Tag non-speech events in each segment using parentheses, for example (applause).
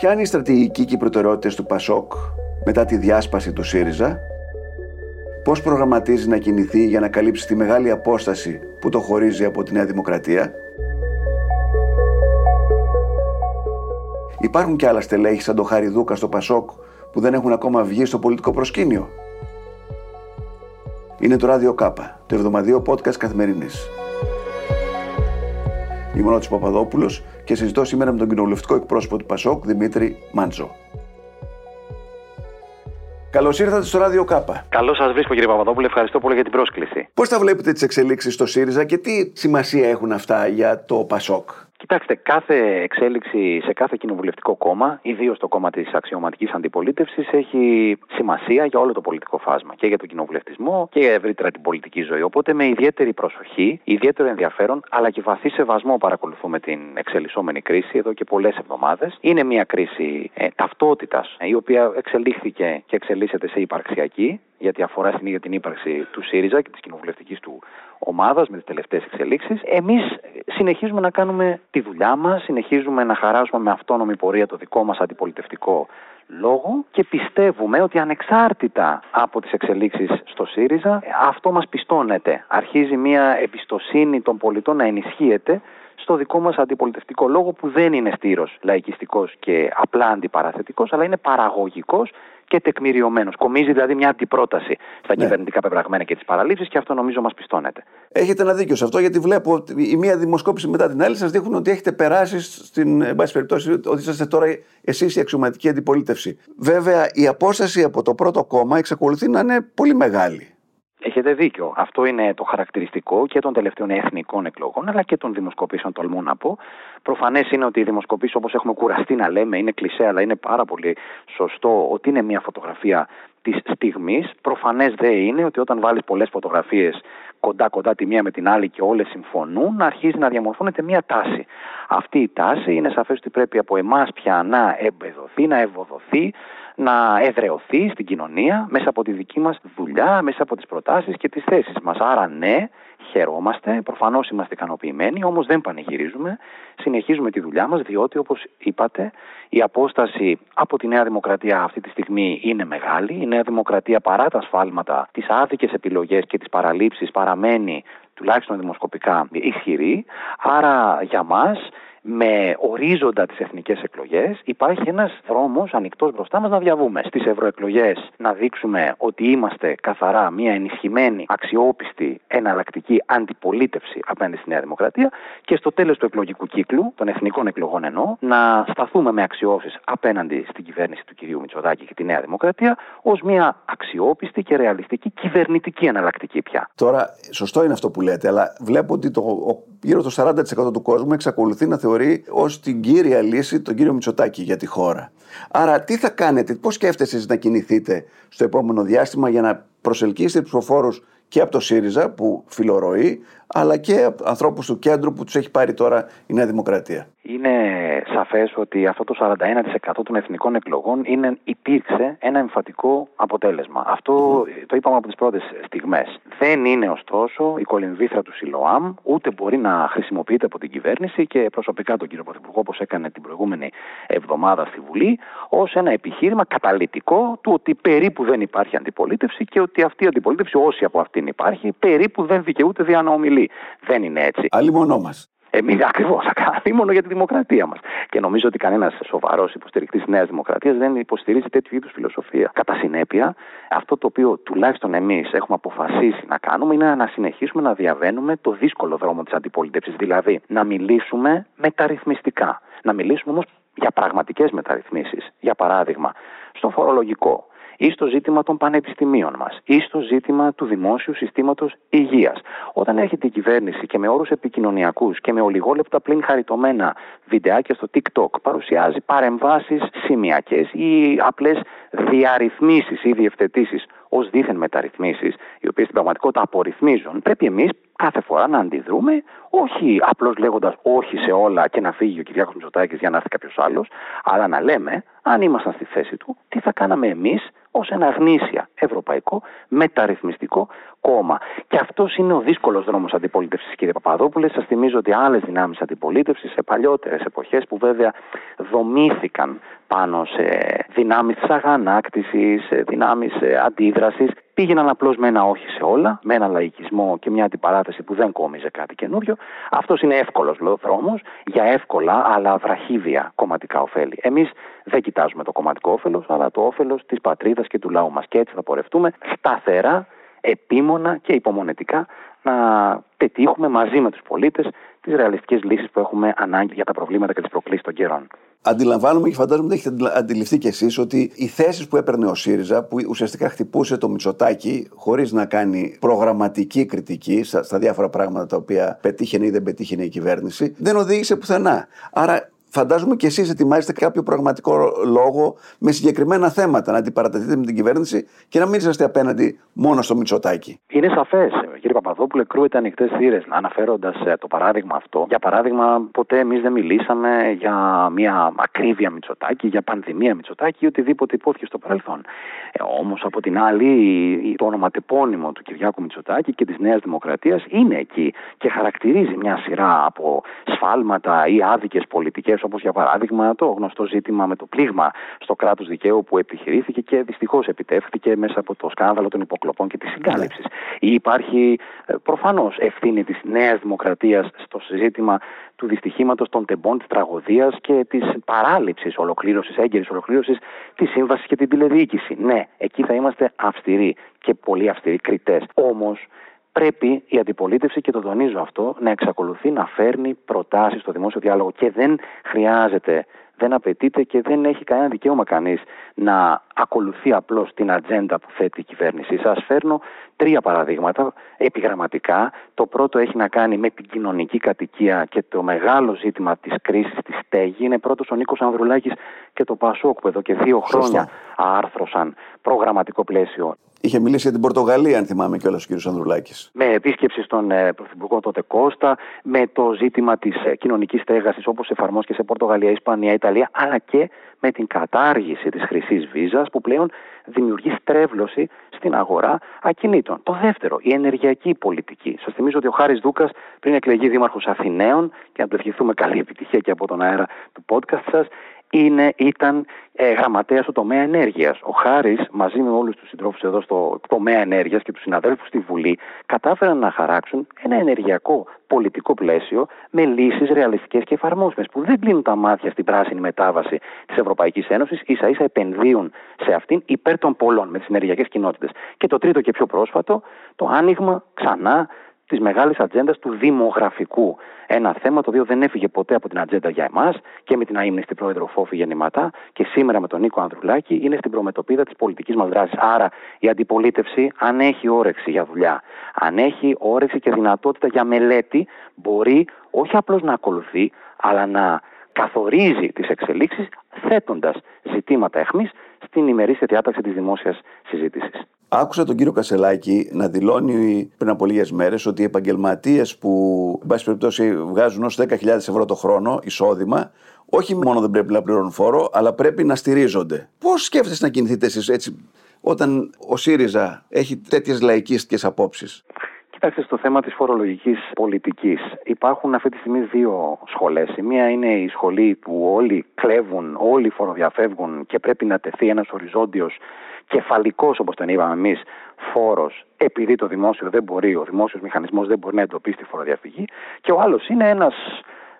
Ποια είναι η στρατηγική και οι προτεραιότητες του ΠΑΣΟΚ μετά τη διάσπαση του ΣΥΡΙΖΑ, πώς προγραμματίζει να κινηθεί για να καλύψει τη μεγάλη απόσταση που το χωρίζει από τη Νέα Δημοκρατία; Υπάρχουν και άλλα στελέχη σαν το Χαριδούκα στο Πασόκ που δεν έχουν ακόμα βγει στο πολιτικό προσκήνιο; Είναι το Ράδιο Κάπα, το εβδομαδίο podcast καθημερινής. Είμαι ο Νότης Παπαδόπουλος και συζητώ σήμερα με τον κοινοβουλευτικό εκπρόσωπο του Πασόκ, Δημήτρη Μάντζο. Καλώς ήρθατε στο Ράδιο Κάπα. Καλώς σας βρίσκω, κύριε Παπαδόπουλο. Ευχαριστώ πολύ για την πρόσκληση. Πώς τα βλέπετε τις εξελίξεις στο ΣΥΡΙΖΑ και τι σημασία έχουν αυτά για το Πασόκ; Κοιτάξτε, κάθε εξέλιξη σε κάθε κοινοβουλευτικό κόμμα, ιδίως το κόμμα της αξιωματικής αντιπολίτευσης, έχει σημασία για όλο το πολιτικό φάσμα και για τον κοινοβουλευτισμό και για ευρύτερα την πολιτική ζωή. Οπότε, με ιδιαίτερη προσοχή, ιδιαίτερο ενδιαφέρον, αλλά και βαθύ σεβασμό παρακολουθούμε την εξελισσόμενη κρίση εδώ και πολλές εβδομάδες. Είναι μια κρίση ε, ταυτότητας, η οποία εξελίχθηκε και εξελίσσεται σε υπαρξιακή, γιατί αφορά στην ίδια την ύπαρξη του ΣΥΡΙΖΑ και της κοινοβουλευτικής του ομάδας με τις τελευταίες εξελίξεις. Εμείς συνεχίζουμε να κάνουμε τη δουλειά μας, συνεχίζουμε να χαράσουμε με αυτόνομη πορεία το δικό μας αντιπολιτευτικό λόγο και πιστεύουμε ότι ανεξάρτητα από τις εξελίξεις στο ΣΥΡΙΖΑ αυτό μας πιστώνεται. Αρχίζει μια εμπιστοσύνη των πολιτών να ενισχύεται στο δικό μας αντιπολιτευτικό λόγο που δεν είναι στήρος λαϊκιστικός και απλά αντιπαραθετικός αλλά είναι παραγωγικός και τεκμηριωμένος. Κομίζει δηλαδή μια αντιπρόταση στα ναι. κυβερνητικά πεπραγμένα και τις παραλήψεις και αυτό νομίζω μας πιστώνεται. Έχετε ένα δίκιο σε αυτό, γιατί βλέπω ότι η μία δημοσκόπηση μετά την άλλη σας δείχνουν ότι έχετε περάσει στην εν πάση περιπτώσει ότι είσαστε τώρα εσείς η αξιωματική αντιπολίτευση. Βέβαια, η απόσταση από το πρώτο κόμμα εξακολουθεί να είναι πολύ μεγάλη. Έχετε δίκιο. Αυτό είναι το χαρακτηριστικό και των τελευταίων εθνικών εκλογών, αλλά και των δημοσκοπήσεων, τολμώ να πω. Προφανές είναι ότι οι δημοσκοπήσεις, όπως έχουμε κουραστεί να λέμε, είναι κλεισέ, αλλά είναι πάρα πολύ σωστό ότι είναι μια φωτογραφία της στιγμής. Προφανές δεν είναι ότι όταν βάλεις πολλές φωτογραφίες κοντά-κοντά τη μία με την άλλη και όλες συμφωνούν, να αρχίζει να διαμορφώνεται μια τάση. Αυτή η τάση είναι σαφές ότι πρέπει από εμάς πια να εμπεδοθεί, να ευοδοθεί, να εδρεωθεί στην κοινωνία μέσα από τη δική μας δουλειά, μέσα από τις προτάσεις και τις θέσεις μας. Άρα ναι, χαιρόμαστε, προφανώς είμαστε ικανοποιημένοι, όμως δεν πανηγυρίζουμε, συνεχίζουμε τη δουλειά μας διότι όπως είπατε η απόσταση από τη Νέα Δημοκρατία αυτή τη στιγμή είναι μεγάλη. Η Νέα Δημοκρατία παρά τα σφάλματα, τις άδικες επιλογές και τις παραλήψεις παραμένει τουλάχιστον δημοσκοπικά ισχυρή. Άρα για μας με ορίζοντα τις εθνικές εκλογές, υπάρχει ένας δρόμος ανοιχτός μπροστά μας να διαβούμε. Στις ευρωεκλογές να δείξουμε ότι είμαστε καθαρά μια ενισχυμένη, αξιόπιστη, εναλλακτική αντιπολίτευση απέναντι στη Νέα Δημοκρατία και στο τέλος του εκλογικού κύκλου, των εθνικών εκλογών εννοώ, να σταθούμε με αξιώσεις απέναντι στην κυβέρνηση του κυρίου Μητσοδάκη και τη Νέα Δημοκρατία ως μια αξιόπιστη και ρεαλιστική κυβερνητική εναλλακτική πια. Τώρα, σωστό είναι αυτό που λέτε, αλλά βλέπω ότι το, γύρω το 40% του κόσμου εξακολουθεί να θεωρεί θεωρεί ως την κύρια λύση τον κύριο Μητσοτάκη για τη χώρα. Άρα, τι θα κάνετε, πώς σκέφτεστε να κινηθείτε στο επόμενο διάστημα για να προσελκύσετε τους ψηφοφόρους και από το ΣΥΡΙΖΑ που φιλορροεί, αλλά και από ανθρώπους του κέντρου που τους έχει πάρει τώρα η Νέα Δημοκρατία. Είναι σαφές ότι αυτό το 41% των εθνικών εκλογών είναι, υπήρξε ένα εμφατικό αποτέλεσμα. Αυτό το είπαμε από τις πρώτες στιγμές. Δεν είναι ωστόσο η κολυμβήθρα του Σιλοάμ, ούτε μπορεί να χρησιμοποιείται από την κυβέρνηση και προσωπικά τον κύριο Πρωθυπουργό, όπως έκανε την προηγούμενη εβδομάδα στη Βουλή, ως ένα επιχείρημα καταλητικό του ότι περίπου δεν υπάρχει αντιπολίτευση και ότι αυτή η αντιπολίτευση, όσοι από αυτήν υπάρχει, περίπου δεν δικαιούται δια να ομιλεί. Δεν είναι έτσι. Άλλη μονό μα. Εμεί ακριβώς. μόνο για τη δημοκρατία μας. Και νομίζω ότι κανένας σοβαρός υποστηρικτής της Νέας Δημοκρατίας δεν υποστηρίζει τέτοιου είδους φιλοσοφία. Κατά συνέπεια, αυτό το οποίο τουλάχιστον εμείς έχουμε αποφασίσει να κάνουμε είναι να συνεχίσουμε να διαβαίνουμε το δύσκολο δρόμο της αντιπολίτευσης. Δηλαδή, να μιλήσουμε μεταρρυθμιστικά. Να μιλήσουμε όμως για πραγματικές μεταρρυθμίσεις. Για παράδειγμα, στο φορολογικό, ή στο ζήτημα των πανεπιστημίων μας ή στο ζήτημα του δημόσιου συστήματος υγείας. Όταν έρχεται η κυβέρνηση και με όρους επικοινωνιακούς και με ολιγόλεπτα πλην χαριτωμένα βιντεάκια στο TikTok παρουσιάζει παρεμβάσεις σημειακές ή απλές διαρρυθμίσεις ή διευθετήσεις ως δίθεν μεταρρυθμίσεις, οι οποίες στην πραγματικότητα απορριθμίζουν, πρέπει εμείς κάθε φορά να αντιδρούμε, όχι απλώς λέγοντας όχι σε όλα και να φύγει ο Κυριάκος Μητσοτάκης για να έρθει κάποιος άλλος, αλλά να λέμε, αν ήμασταν στη θέση του, τι θα κάναμε εμείς ως ένα γνήσια ευρωπαϊκό μεταρρυθμιστικό κόμμα. Και αυτός είναι ο δύσκολος δρόμος αντιπολίτευσης, κύριε Παπαδόπουλε. Σας θυμίζω ότι άλλες δυνάμεις αντιπολίτευσης σε παλιότερες εποχές που βέβαια δομήθηκαν πάνω σε δυνάμεις της αγανάκτησης, σε δυνάμεις αντίδρασης, πήγαιναν απλώς με ένα όχι σε όλα, με ένα λαϊκισμό και μια αντιπαράθεση που δεν κόμιζε κάτι καινούριο. Αυτός είναι εύκολος δρόμος για εύκολα αλλά βραχύβια κομματικά ωφέλη. Εμείς δεν κοιτάζουμε το κομματικό όφελος, αλλά το όφελος της πατρίδας και του λαού μας. Και έτσι θα πορευτούμε σταθερά επίμονα και υπομονετικά να πετύχουμε μαζί με τους πολίτες τις ρεαλιστικές λύσεις που έχουμε ανάγκη για τα προβλήματα και τις προκλήσεις των καιρών. Αντιλαμβάνομαι και φαντάζομαι ότι έχετε αντιληφθεί κι εσείς ότι οι θέσεις που έπαιρνε ο ΣΥΡΙΖΑ, που ουσιαστικά χτυπούσε το Μητσοτάκι χωρίς να κάνει προγραμματική κριτική στα διάφορα πράγματα τα οποία πετύχαινε ή δεν πετύχαινε η κυβέρνηση, δεν οδήγησε πουθενά. Άρα Φαντάζομαι και εσείς ετοιμάζετε κάποιο πραγματικό λόγο με συγκεκριμένα θέματα να αντιπαρατεθείτε με την κυβέρνηση και να μην είσαστε απέναντι μόνο στο Μητσοτάκι. Είναι σαφές, κύριε Παπαδόπουλε, κρούεται ανοιχτές θύρες. Αναφέροντας ε, το παράδειγμα αυτό, για παράδειγμα, ποτέ εμείς δεν μιλήσαμε για μια ακρίβεια Μητσοτάκι, για πανδημία Μητσοτάκι ή οτιδήποτε υπόθηκε στο παρελθόν. Ε, Όμως, από την άλλη, το ονοματεπώνυμο του Κυριάκου Μητσοτάκη και της Νέας Δημοκρατίας είναι εκεί και χαρακτηρίζει μια σειρά από σφάλματα ή άδικες πολιτικές όπως για παράδειγμα το γνωστό ζήτημα με το πλήγμα στο κράτος δικαίου που επιχειρήθηκε και δυστυχώς επιτεύχθηκε μέσα από το σκάνδαλο των υποκλοπών και της συγκάλυψης. Ή υπάρχει ε, προφανώς ευθύνη της Νέας Δημοκρατίας στο ζήτημα του δυστυχήματος των τεμπών, της τραγωδίας και της παράληψης ολοκλήρωσης, έγκαιρης ολοκλήρωσης της σύμβασης και την τηλεδιοίκηση. Ναι, εκεί θα είμαστε αυστηροί και πολύ αυστηροί κριτές. Όμως, πρέπει η αντιπολίτευση, και το τονίζω αυτό, να εξακολουθεί να φέρνει προτάσεις στο δημόσιο διάλογο και δεν χρειάζεται, δεν απαιτείται και δεν έχει κανένα δικαίωμα κανείς να ακολουθεί απλώς την ατζέντα που θέτει η κυβέρνηση. Σας φέρνω τρία παραδείγματα επιγραμματικά. Το πρώτο έχει να κάνει με την κοινωνική κατοικία και το μεγάλο ζήτημα της κρίσης της στέγη. Είναι πρώτος ο Νίκος Ανδρουλάκης και το Πασόκ που εδώ και δύο χρόνια άρθρωσαν προγραμματικό πλαίσιο Είχε μιλήσει για την Πορτογαλία, αν θυμάμαι κιόλας ο κ. Ανδρουλάκης. Με επίσκεψη στον ε, Πρωθυπουργό τότε Κώστα, με το ζήτημα της ε, κοινωνικής στέγασης όπως εφαρμόστηκε σε Πορτογαλία, Ισπανία, Ιταλία, αλλά και με την κατάργηση της χρυσής βίζας που πλέον δημιουργεί στρέβλωση στην αγορά ακινήτων. Το δεύτερο, η ενεργειακή πολιτική. Σας θυμίζω ότι ο Χάρης Δούκας, πριν εκλεγεί Δήμαρχος Αθηναίων, και να του ευχηθούμε καλή επιτυχία και από τον αέρα του podcast σας, είναι, ήταν ε, γραμματέας στο τομέα ενέργειας. Ο Χάρης, μαζί με όλους τους συντρόφους εδώ στο τομέα ενέργειας και τους συναδέλφους στη Βουλή, κατάφεραν να χαράξουν ένα ενεργειακό πολιτικό πλαίσιο με λύσεις ρεαλιστικές και εφαρμόσιμες, που δεν κλείνουν τα μάτια στην πράσινη μετάβαση της Ευρωπαϊκής Ένωσης, ίσα ίσα επενδύουν σε αυτήν υπέρ των πολλών με τις ενεργειακές κοινότητες. Και το τρίτο και πιο πρόσφατο, το άνοιγμα ξανά τη μεγάλη ατζέντα του δημογραφικού. Ένα θέμα το οποίο δεν έφυγε ποτέ από την ατζέντα για εμάς και με την αίμνηστη πρόεδρο Φόφη γεννηματά και σήμερα με τον Νίκο Ανδρουλάκη είναι στην προμετωπίδα της πολιτικής μας δράσης. Άρα η αντιπολίτευση, αν έχει όρεξη για δουλειά, αν έχει όρεξη και δυνατότητα για μελέτη, μπορεί όχι απλώς να ακολουθεί, αλλά να καθορίζει τις εξελίξεις θέτοντας ζητήματα εχμής στην ημερήσια διάταξη της δημόσιας συζήτησης. Άκουσα τον κύριο Κασελάκη να δηλώνει πριν από λίγες μέρες ότι οι επαγγελματίες που, εν πάση περιπτώσει, βγάζουν ως 10.000 ευρώ το χρόνο εισόδημα, όχι μόνο δεν πρέπει να πληρώνουν φόρο, αλλά πρέπει να στηρίζονται. Πώς σκέφτεστε να κινηθείτε εσείς έτσι, όταν ο ΣΥΡΙΖΑ έχει τέτοιες λαϊκίστικες απόψεις; Κοιτάξτε, στο θέμα της φορολογικής πολιτικής υπάρχουν αυτή τη στιγμή δύο σχολές. Η μία είναι η σχολή που όλοι κλέβουν, όλοι φοροδιαφεύγουν και πρέπει να τεθεί ένας οριζόντιος κεφαλικός, όπως τον είπαμε εμείς, φόρος, επειδή το δημόσιο δεν μπορεί, ο δημόσιος μηχανισμός δεν μπορεί να εντοπίσει τη φοροδιαφυγή. Και ο άλλος είναι ένας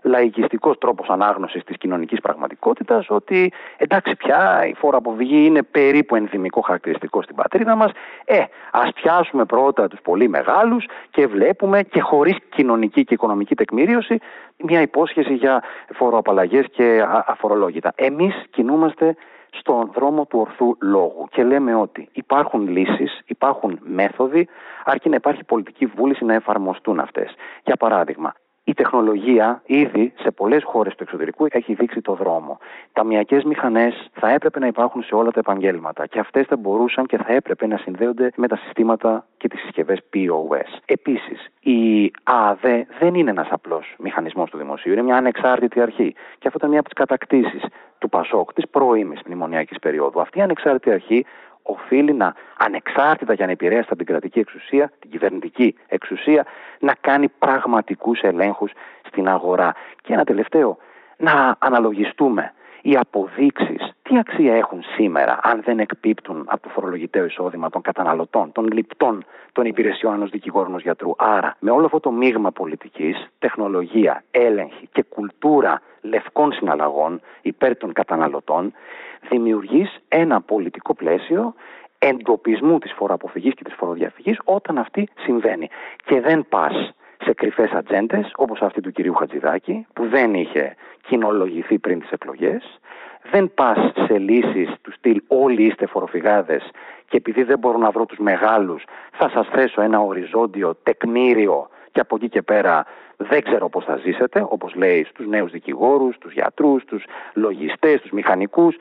λαϊκιστικός τρόπος ανάγνωσης της κοινωνικής πραγματικότητας ότι εντάξει πια η φόρα αποβηγή είναι περίπου ενδυμικό χαρακτηριστικό στην πατρίδα μας ε, ας πιάσουμε πρώτα τους πολύ μεγάλους και βλέπουμε και χωρίς κοινωνική και οικονομική τεκμηρίωση μια υπόσχεση για φοροαπαλλαγές και αφορολόγητα. Εμείς κινούμαστε στον δρόμο του ορθού λόγου και λέμε ότι υπάρχουν λύσεις, υπάρχουν μέθοδοι, αρκεί να υπάρχει πολιτική βούληση να εφαρμοστούν αυτές. Για παράδειγμα, η τεχνολογία ήδη σε πολλές χώρες του εξωτερικού έχει δείξει το δρόμο. Ταμιακέ μηχανές θα έπρεπε να υπάρχουν σε όλα τα επαγγέλματα και αυτές θα μπορούσαν και θα έπρεπε να συνδέονται με τα συστήματα και τις συσκευές POS. Επίσης, η ΑΔΕ δεν είναι ένας απλός μηχανισμός του δημοσίου, είναι μια ανεξάρτητη αρχή. Και αυτό ήταν μια από τις κατακτήσεις του Πασόκ της πρώιμης μνημονιακής περίοδου. Αυτή η ανεξάρτητη αρχή οφείλει να ανεξάρτητα για να επηρέασει την κρατική εξουσία, την κυβερνητική εξουσία, να κάνει πραγματικούς ελέγχους στην αγορά. Και ένα τελευταίο, να αναλογιστούμε οι αποδείξεις τι αξία έχουν σήμερα αν δεν εκπίπτουν από το φορολογητέο εισόδημα των καταναλωτών, των λιπτών των υπηρεσιών ενός δικηγόρου ενός γιατρού. Άρα, με όλο αυτό το μείγμα πολιτικής, τεχνολογία, έλεγχη και κουλτούρα λευκών συναλλαγών υπέρ των καταναλωτών, δημιουργείς ένα πολιτικό πλαίσιο εντοπισμού της φοροαποφυγής και της φοροδιαφυγής όταν αυτή συμβαίνει. Και δεν πας σε κρυφές ατζέντες, όπως αυτή του κυρίου Χατζηδάκη, που δεν είχε κοινολογηθεί πριν τις εκλογές. Δεν πας σε λύσεις του στυλ όλοι είστε φοροφυγάδες και επειδή δεν μπορώ να βρω τους μεγάλους θα σας θέσω ένα οριζόντιο τεκμήριο και από εκεί και πέρα δεν ξέρω πώς θα ζήσετε, όπως λέει στους νέους δικηγόρους, στους γιατρούς, στους λογιστές, στους μηχανικούς,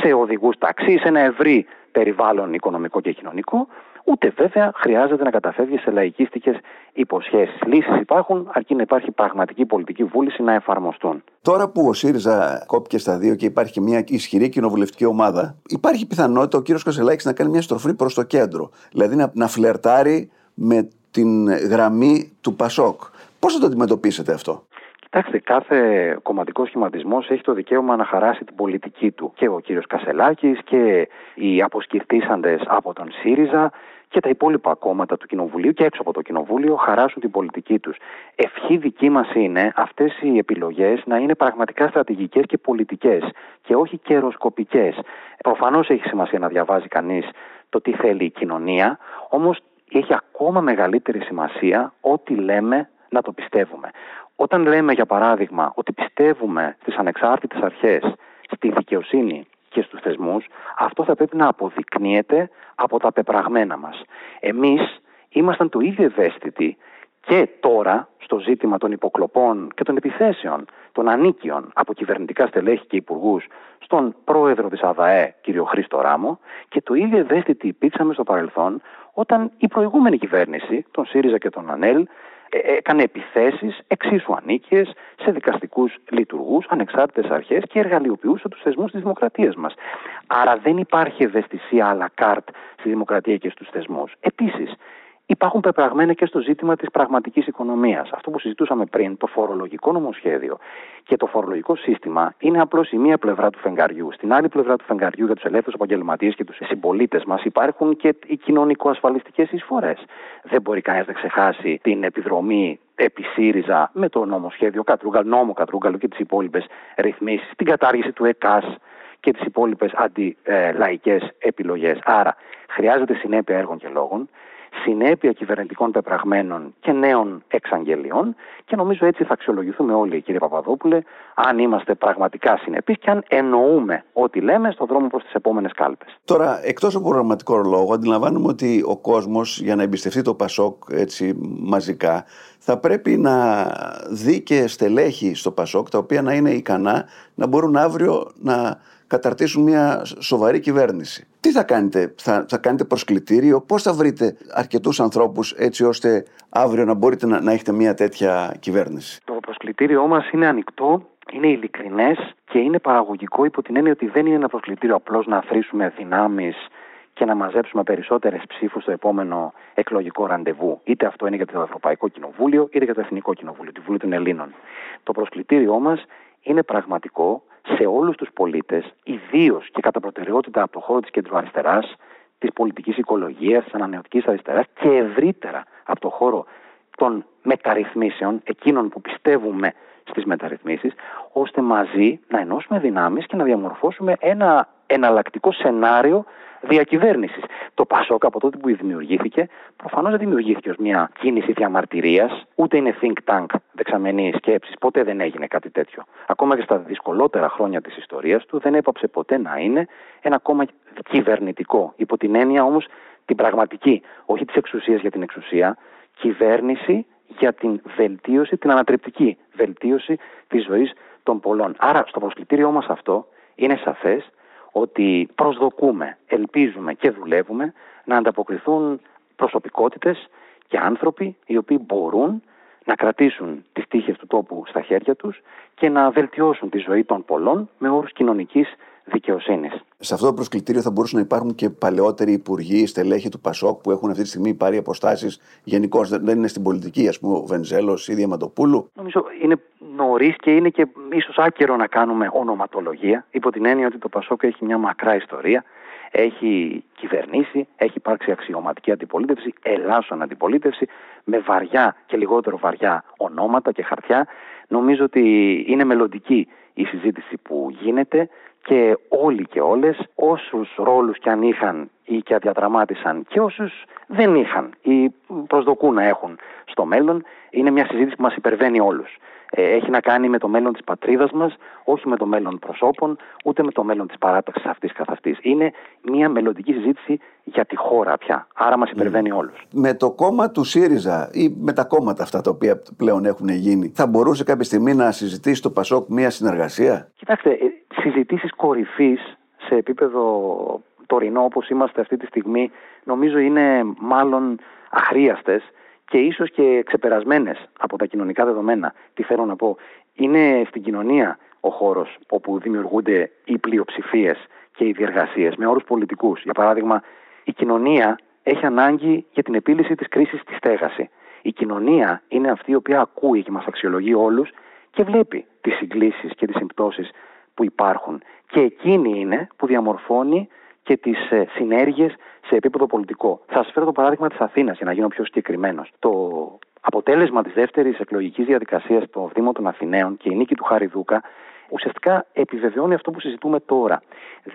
σε οδηγούς ταξί, σε ένα ευρύ περιβάλλον οικονομικό και κοινωνικό, ούτε βέβαια χρειάζεται να καταφεύγεις σε λαϊκίστικες υποσχέσεις. Λύσεις υπάρχουν, αρκεί να υπάρχει πραγματική πολιτική βούληση να εφαρμοστούν. Τώρα που ο ΣΥΡΙΖΑ κόπηκε στα δύο και υπάρχει μια ισχυρή κοινοβουλευτική ομάδα, υπάρχει πιθανότητα ο κύριος Κασελάκης να κάνει μια στροφή προς το κέντρο. Δηλαδή να, να φλερτάρει με την γραμμή του Πασόκ. Πώς θα το αντιμετωπίσετε αυτό; Κοιτάξτε, κάθε κομματικός σχηματισμός έχει το δικαίωμα να χαράσει την πολιτική του. Και ο κύριος Κασελάκης και οι αποσκυρτήσαντε από τον ΣΥΡΙΖΑ και τα υπόλοιπα κόμματα του Κοινοβουλίου και έξω από το Κοινοβούλιο χαράσουν την πολιτική τους. Ευχή δική μας είναι αυτές οι επιλογές να είναι πραγματικά στρατηγικές και πολιτικές και όχι καιροσκοπικές. Προφανώς έχει σημασία να διαβάζει κανείς το τι θέλει η κοινωνία, όμως έχει ακόμα μεγαλύτερη σημασία ό,τι λέμε να το πιστεύουμε. Όταν λέμε, για παράδειγμα, ότι πιστεύουμε στις ανεξάρτητες αρχές, στη δικαιοσύνη και στους θεσμούς, αυτό θα πρέπει να αποδεικνύεται από τα πεπραγμένα μας. Εμείς ήμασταν το ίδιο ευαίσθητοι και τώρα στο ζήτημα των υποκλοπών και των επιθέσεων των ανίκειων από κυβερνητικά στελέχη και υπουργούς στον πρόεδρο της ΑΔΑΕ, κύριο Χρήστο Ράμο, και το ίδιο ευαίσθητοι υπήρξαμε στο παρελθόν όταν η προηγούμενη κυβέρνηση, τον ΣΥΡΙΖΑ και τον ΑΝΕΛ, ε, έκανε επιθέσεις εξίσου ανίκειες σε δικαστικούς λειτουργούς, ανεξάρτητες αρχές και εργαλειοποιούσε τους θεσμούς της δημοκρατίας μας. Άρα δεν υπάρχει ευαισθησία à la carte στη δημοκρατία και στους θεσμούς. Επίσης, υπάρχουν πεπραγμένα και στο ζήτημα της πραγματικής οικονομίας. Αυτό που συζητούσαμε πριν, το φορολογικό νομοσχέδιο και το φορολογικό σύστημα είναι απλώς η μία πλευρά του φεγγαριού. Στην άλλη πλευρά του φεγγαριού για τους ελεύθερους επαγγελματίες και τους συμπολίτες μας υπάρχουν και οι κοινωνικο-ασφαλιστικές εισφορές. Δεν μπορεί κανένας να ξεχάσει την επιδρομή επί ΣΥΡΙΖΑ με το νομοσχέδιο Κατρούγκαλ, νόμο Κατρούγκαλου και τις υπόλοιπες ρυθμίσεις, την κατάργηση του ΕΚΑΣ και τις υπόλοιπες αντιλαϊκές επιλογές. Άρα χρειάζεται συνέπεια έργων και λόγων συνέπεια κυβερνητικών πεπραγμένων και νέων εξαγγελιών και νομίζω έτσι θα αξιολογηθούμε όλοι κύριε Παπαδόπουλε αν είμαστε πραγματικά συνεπείς και αν εννοούμε ό,τι λέμε στον δρόμο προς τις επόμενες κάλπες. Τώρα εκτός από προγραμματικό λόγο αντιλαμβάνουμε ότι ο κόσμος για να εμπιστευτεί το Πασόκ έτσι μαζικά θα πρέπει να δει και στελέχη στο Πασόκ τα οποία να είναι ικανά να μπορούν αύριο να καταρτήσουν μια σοβαρή κυβέρνηση. Τι θα κάνετε, θα, θα κάνετε προσκλητήριο, πώς θα βρείτε αρκετούς ανθρώπους έτσι ώστε αύριο να μπορείτε να, να έχετε μια τέτοια κυβέρνηση; Το προσκλητήριό μας είναι ανοιχτό, είναι ειλικρινές και είναι παραγωγικό υπό την έννοια ότι δεν είναι ένα προσκλητήριο απλώς να αφρίσουμε δυνάμεις και να μαζέψουμε περισσότερες ψήφους στο επόμενο εκλογικό ραντεβού. Είτε αυτό είναι για το Ευρωπαϊκό Κοινοβούλιο, είτε για το Εθνικό Κοινοβούλιο, τη Βουλή των Ελλήνων. Το προσκλητήριό μας είναι πραγματικό σε όλους τους πολίτες, ιδίως και κατά προτεραιότητα από το χώρο της κεντροαριστεράς, της πολιτικής οικολογίας, της ανανεωτικής αριστεράς και ευρύτερα από το χώρο των μεταρρυθμίσεων, εκείνων που πιστεύουμε στις μεταρρυθμίσεις, ώστε μαζί να ενώσουμε δυνάμεις και να διαμορφώσουμε ένα εναλλακτικό σενάριο διακυβέρνησης. Το Πασόκ από τότε που δημιουργήθηκε, προφανώς δεν δημιουργήθηκε ως μια κίνηση διαμαρτυρίας, ούτε είναι think tank δεξαμενή σκέψης. Ποτέ δεν έγινε κάτι τέτοιο. Ακόμα και στα δυσκολότερα χρόνια της ιστορίας του, δεν έπαψε ποτέ να είναι ένα κόμμα κυβερνητικό. Υπό την έννοια όμως την πραγματική, όχι της εξουσίας για την εξουσία, κυβέρνηση για την βελτίωση, την ανατρεπτική βελτίωση της ζωής των πολλών. Άρα στο προσκλητήριό μας αυτό είναι σαφές ότι προσδοκούμε, ελπίζουμε και δουλεύουμε να ανταποκριθούν προσωπικότητες και άνθρωποι οι οποίοι μπορούν να κρατήσουν τις τύχες του τόπου στα χέρια τους και να βελτιώσουν τη ζωή των πολλών με όρους κοινωνικής δικαιοσύνης. Σε αυτό το προσκλητήριο θα μπορούσαν να υπάρχουν και παλαιότεροι υπουργοί, στελέχοι του Πασόκ που έχουν αυτή τη στιγμή πάρει αποστάσεις γενικώς. Δεν είναι στην πολιτική, ας πούμε, ο Βενζέλος ή Διαματοπούλου. Νομίζω είναι νωρίς και είναι και ίσως άκερο να κάνουμε ονοματολογία, υπό την έννοια ότι το Πασόκ έχει μια μακρά ιστορία έχει κυβερνήσει, έχει υπάρξει αξιωματική αντιπολίτευση, ελάσσον αντιπολίτευση, με βαριά και λιγότερο βαριά ονόματα και χαρτιά. Νομίζω ότι είναι μελλοντική η συζήτηση που γίνεται και όλοι και όλες όσους ρόλους και αν είχαν ή και διαδραμάτισαν και όσους δεν είχαν ή προσδοκούν να έχουν στο μέλλον είναι μια συζήτηση που μας υπερβαίνει όλους. Ε, έχει να κάνει με το μέλλον της πατρίδας μας, όχι με το μέλλον προσώπων, ούτε με το μέλλον της παράταξης αυτής καθ' αυτής. Είναι μια μελλοντική συζήτηση για τη χώρα πια. Άρα μας υπερβαίνει mm. όλους. Με το κόμμα του ΣΥΡΙΖΑ ή με τα κόμματα αυτά τα οποία πλέον έχουν γίνει, θα μπορούσε κάποια στιγμή να συζητήσει το ΠΑΣΟΚ μια συνεργασία; Κοιτάξτε, ε, συζητήσεις κορυφής σε επίπεδο τωρινό όπως είμαστε αυτή τη στιγμή νομίζω είναι μάλλον αχρίαστες και ίσως και ξεπερασμένες από τα κοινωνικά δεδομένα. Τι θέλω να πω. Είναι στην κοινωνία ο χώρος όπου δημιουργούνται οι πλειοψηφίες και οι διεργασίες με όρους πολιτικούς. Για παράδειγμα, η κοινωνία έχει ανάγκη για την επίλυση της κρίσης στη στέγαση. Η κοινωνία είναι αυτή η οποία ακούει και μας αξιολογεί όλους και βλέπει τις συγκλήσεις και τις συμπτώσεις που υπάρχουν. Και εκείνη είναι που διαμορφώνει και τις ε, συνέργειες σε επίπεδο πολιτικό. Θα σας φέρω το παράδειγμα της Αθήνας για να γίνω πιο συγκεκριμένος. Το αποτέλεσμα της δεύτερης εκλογικής διαδικασίας στο Δήμο των Αθηναίων και η νίκη του Χαριδούκα ουσιαστικά επιβεβαιώνει αυτό που συζητούμε τώρα.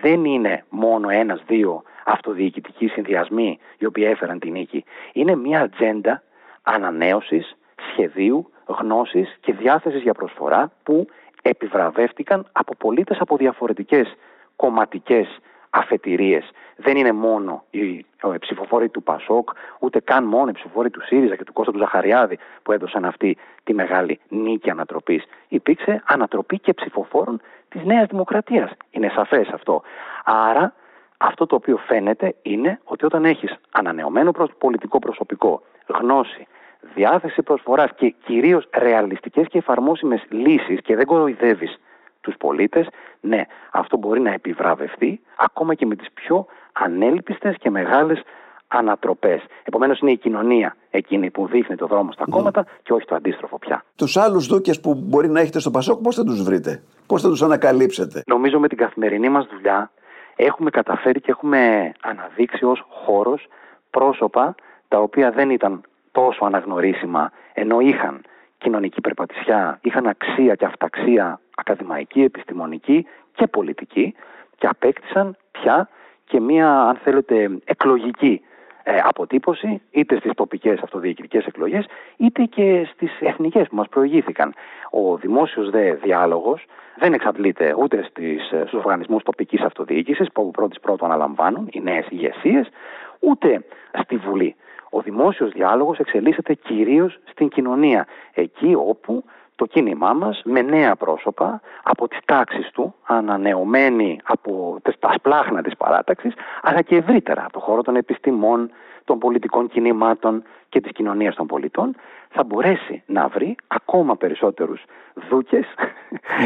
Δεν είναι μόνο ένα-δύο αυτοδιοικητικοί συνδυασμοί οι οποίοι έφεραν τη νίκη. Είναι μια ατζέντα ανανέωσης, σχεδίου, γνώσης και διάθεσης για προσφορά που επιβραβεύτηκαν από πολίτες από διαφορετικές κομματικές αφετηρίες. Δεν είναι μόνο οι ψηφοφόροι του Πασόκ, ούτε καν μόνο οι ψηφοφόροι του ΣΥΡΙΖΑ και του Κώστα του Ζαχαριάδη που έδωσαν αυτή τη μεγάλη νίκη ανατροπής. Υπήρξε ανατροπή και ψηφοφόρων της Νέας Δημοκρατίας. Είναι σαφές αυτό. Άρα αυτό το οποίο φαίνεται είναι ότι όταν έχεις ανανεωμένο πολιτικό προσωπικό, γνώση, διάθεση προσφοράς και κυρίως ρεαλιστικές και εφαρμόσιμες λύσεις και δεν κοροϊδεύεις τους πολίτες, ναι, αυτό μπορεί να επιβραβευτεί ακόμα και με τις πιο ανέλπιστες και μεγάλες ανατροπές. Επομένως είναι η κοινωνία εκείνη που δείχνει το δρόμο στα ναι. κόμματα και όχι το αντίστροφο πια. Τους άλλους δούκες που μπορεί να έχετε στο Πασόκ πώς θα τους βρείτε, πώς θα τους ανακαλύψετε; Νομίζω με την καθημερινή μας δουλειά έχουμε καταφέρει και έχουμε αναδείξει ως χώρος πρόσωπα τα οποία δεν ήταν τόσο αναγνωρίσιμα ενώ είχαν κοινωνική περπατησιά, είχαν αξία και αυταξία ακαδημαϊκή, επιστημονική και πολιτική και απέκτησαν πια και μία, αν θέλετε, εκλογική ε, αποτύπωση είτε στις τοπικές αυτοδιοικητικές εκλογές είτε και στις εθνικές που μας προηγήθηκαν. Ο δημόσιος δε διάλογος δεν εξαντλείται ούτε στις, ε, στους οργανισμούς τοπικής αυτοδιοίκησης που πρώτης πρώτου αναλαμβάνουν οι νέες ηγεσίες, ούτε στη Βουλή. Ο δημόσιος διάλογος εξελίσσεται κυρίως στην κοινωνία, εκεί όπου το κίνημά μας με νέα πρόσωπα από τις τάξεις του, ανανεωμένοι από τα σπλάχνα της παράταξης, αλλά και ευρύτερα από το χώρο των επιστημών, των πολιτικών κινημάτων και της κοινωνίας των πολιτών, θα μπορέσει να βρει ακόμα περισσότερους δούκες,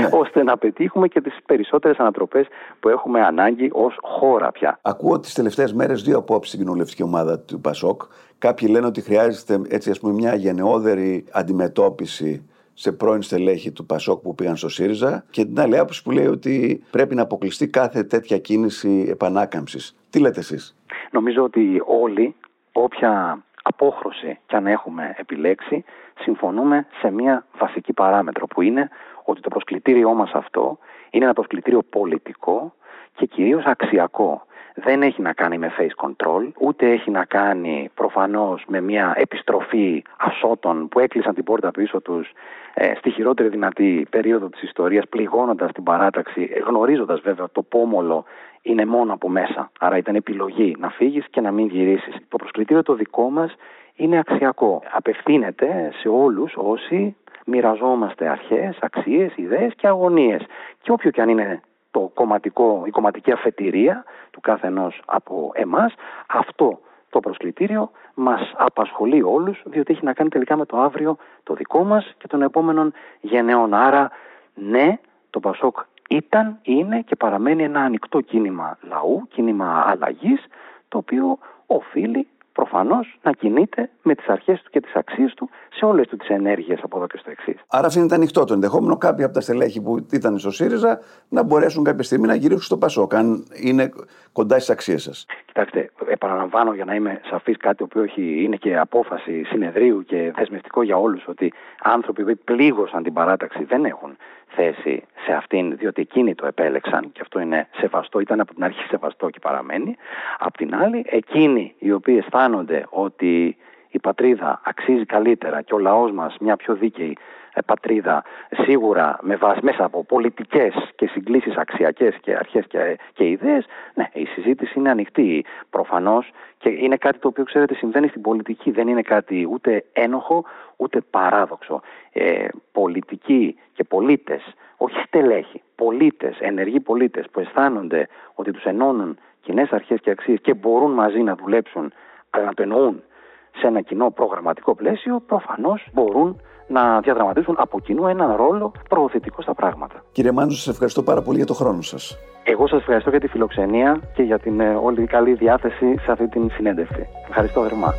ναι. (laughs) ώστε να πετύχουμε και τις περισσότερες ανατροπές που έχουμε ανάγκη ως χώρα πια. Ακούω τις τελευταίες μέρες δύο απόψεις στην κοινοβουλευτική ομάδα του ΠΑΣΟΚ. Κάποιοι λένε ότι χρειάζεται έτσι ας πούμε μια γενναιόδερη αντιμετώπιση σε πρώην στελέχη του Πασόκ που πήγαν στο ΣΥΡΙΖΑ και την άλλη άποψη που λέει ότι πρέπει να αποκλειστεί κάθε τέτοια κίνηση επανάκαμψης. Τι λέτε εσείς; Νομίζω ότι όλοι, όποια απόχρωση κι αν έχουμε επιλέξει, συμφωνούμε σε μια βασική παράμετρο που είναι ότι το προσκλητήριό μας αυτό είναι ένα προσκλητήριο πολιτικό και κυρίως αξιακό δεν έχει να κάνει με face control, ούτε έχει να κάνει προφανώς με μια επιστροφή ασώτων που έκλεισαν την πόρτα πίσω τους ε, στη χειρότερη δυνατή περίοδο της ιστορίας, πληγώνοντας την παράταξη, γνωρίζοντας βέβαια το πόμολο είναι μόνο από μέσα. Άρα ήταν επιλογή να φύγεις και να μην γυρίσεις. Το προσκλητήριο το δικό μας είναι αξιακό. Απευθύνεται σε όλους όσοι μοιραζόμαστε αρχές, αξίες, ιδέες και αγωνίες. Και όποιο και αν είναι το κομματικό, η κομματική αφετηρία του κάθε ενός από εμάς, αυτό το προσκλητήριο μας απασχολεί όλους, διότι έχει να κάνει τελικά με το αύριο το δικό μας και των επόμενων γενναιών. Άρα, ναι, το Πασόκ ήταν, είναι και παραμένει ένα ανοιχτό κίνημα λαού, κίνημα αλλαγής, το οποίο οφείλει προφανώς να κινείται με τις αρχές του και τις αξίες του σε όλες του τις ενέργειες από εδώ και στο εξής. Άρα αφήνεται ανοιχτό το ενδεχόμενο κάποιοι από τα στελέχη που ήταν στο ΣΥΡΙΖΑ να μπορέσουν κάποια στιγμή να γυρίσουν στο ΠΑΣΟΚ, αν είναι κοντά στις αξίες σας. Κοιτάξτε, επαναλαμβάνω για να είμαι σαφής κάτι που είναι και απόφαση συνεδρίου και θεσμευτικό για όλους ότι άνθρωποι που πλήγωσαν την παράταξη δεν έχουν θέση σε αυτήν, διότι εκείνοι το επέλεξαν και αυτό είναι σεβαστό, ήταν από την αρχή σεβαστό και παραμένει. Απ' την άλλη, εκείνοι οι οποίοι αισθάνονται ότι η πατρίδα αξίζει καλύτερα και ο λαός μας μια πιο δίκαιη ε, πατρίδα σίγουρα με βάση, μέσα από πολιτικές και συγκλήσεις αξιακές και αρχές και, και ιδέες ναι, η συζήτηση είναι ανοιχτή προφανώς και είναι κάτι το οποίο ξέρετε συμβαίνει στην πολιτική. Δεν είναι κάτι ούτε ένοχο ούτε παράδοξο. Ε, πολιτικοί και πολίτες όχι στελέχοι, πολίτες, ενεργοί πολίτες που αισθάνονται ότι τους ενώνουν κοινές αρχές και αξίες και μπορούν μαζί να δουλέψουν αλλά να το εννοούν σε ένα κοινό προγραμματικό πλαίσιο προφανώς μπορούν να διαδραματίσουν από κοινού έναν ρόλο προωθητικό στα πράγματα. Κύριε Μάντζο, σας ευχαριστώ πάρα πολύ για το χρόνο σας. Εγώ σας ευχαριστώ για τη φιλοξενία και για την ε, όλη καλή διάθεση σε αυτή την συνέντευξη. Ευχαριστώ θερμά.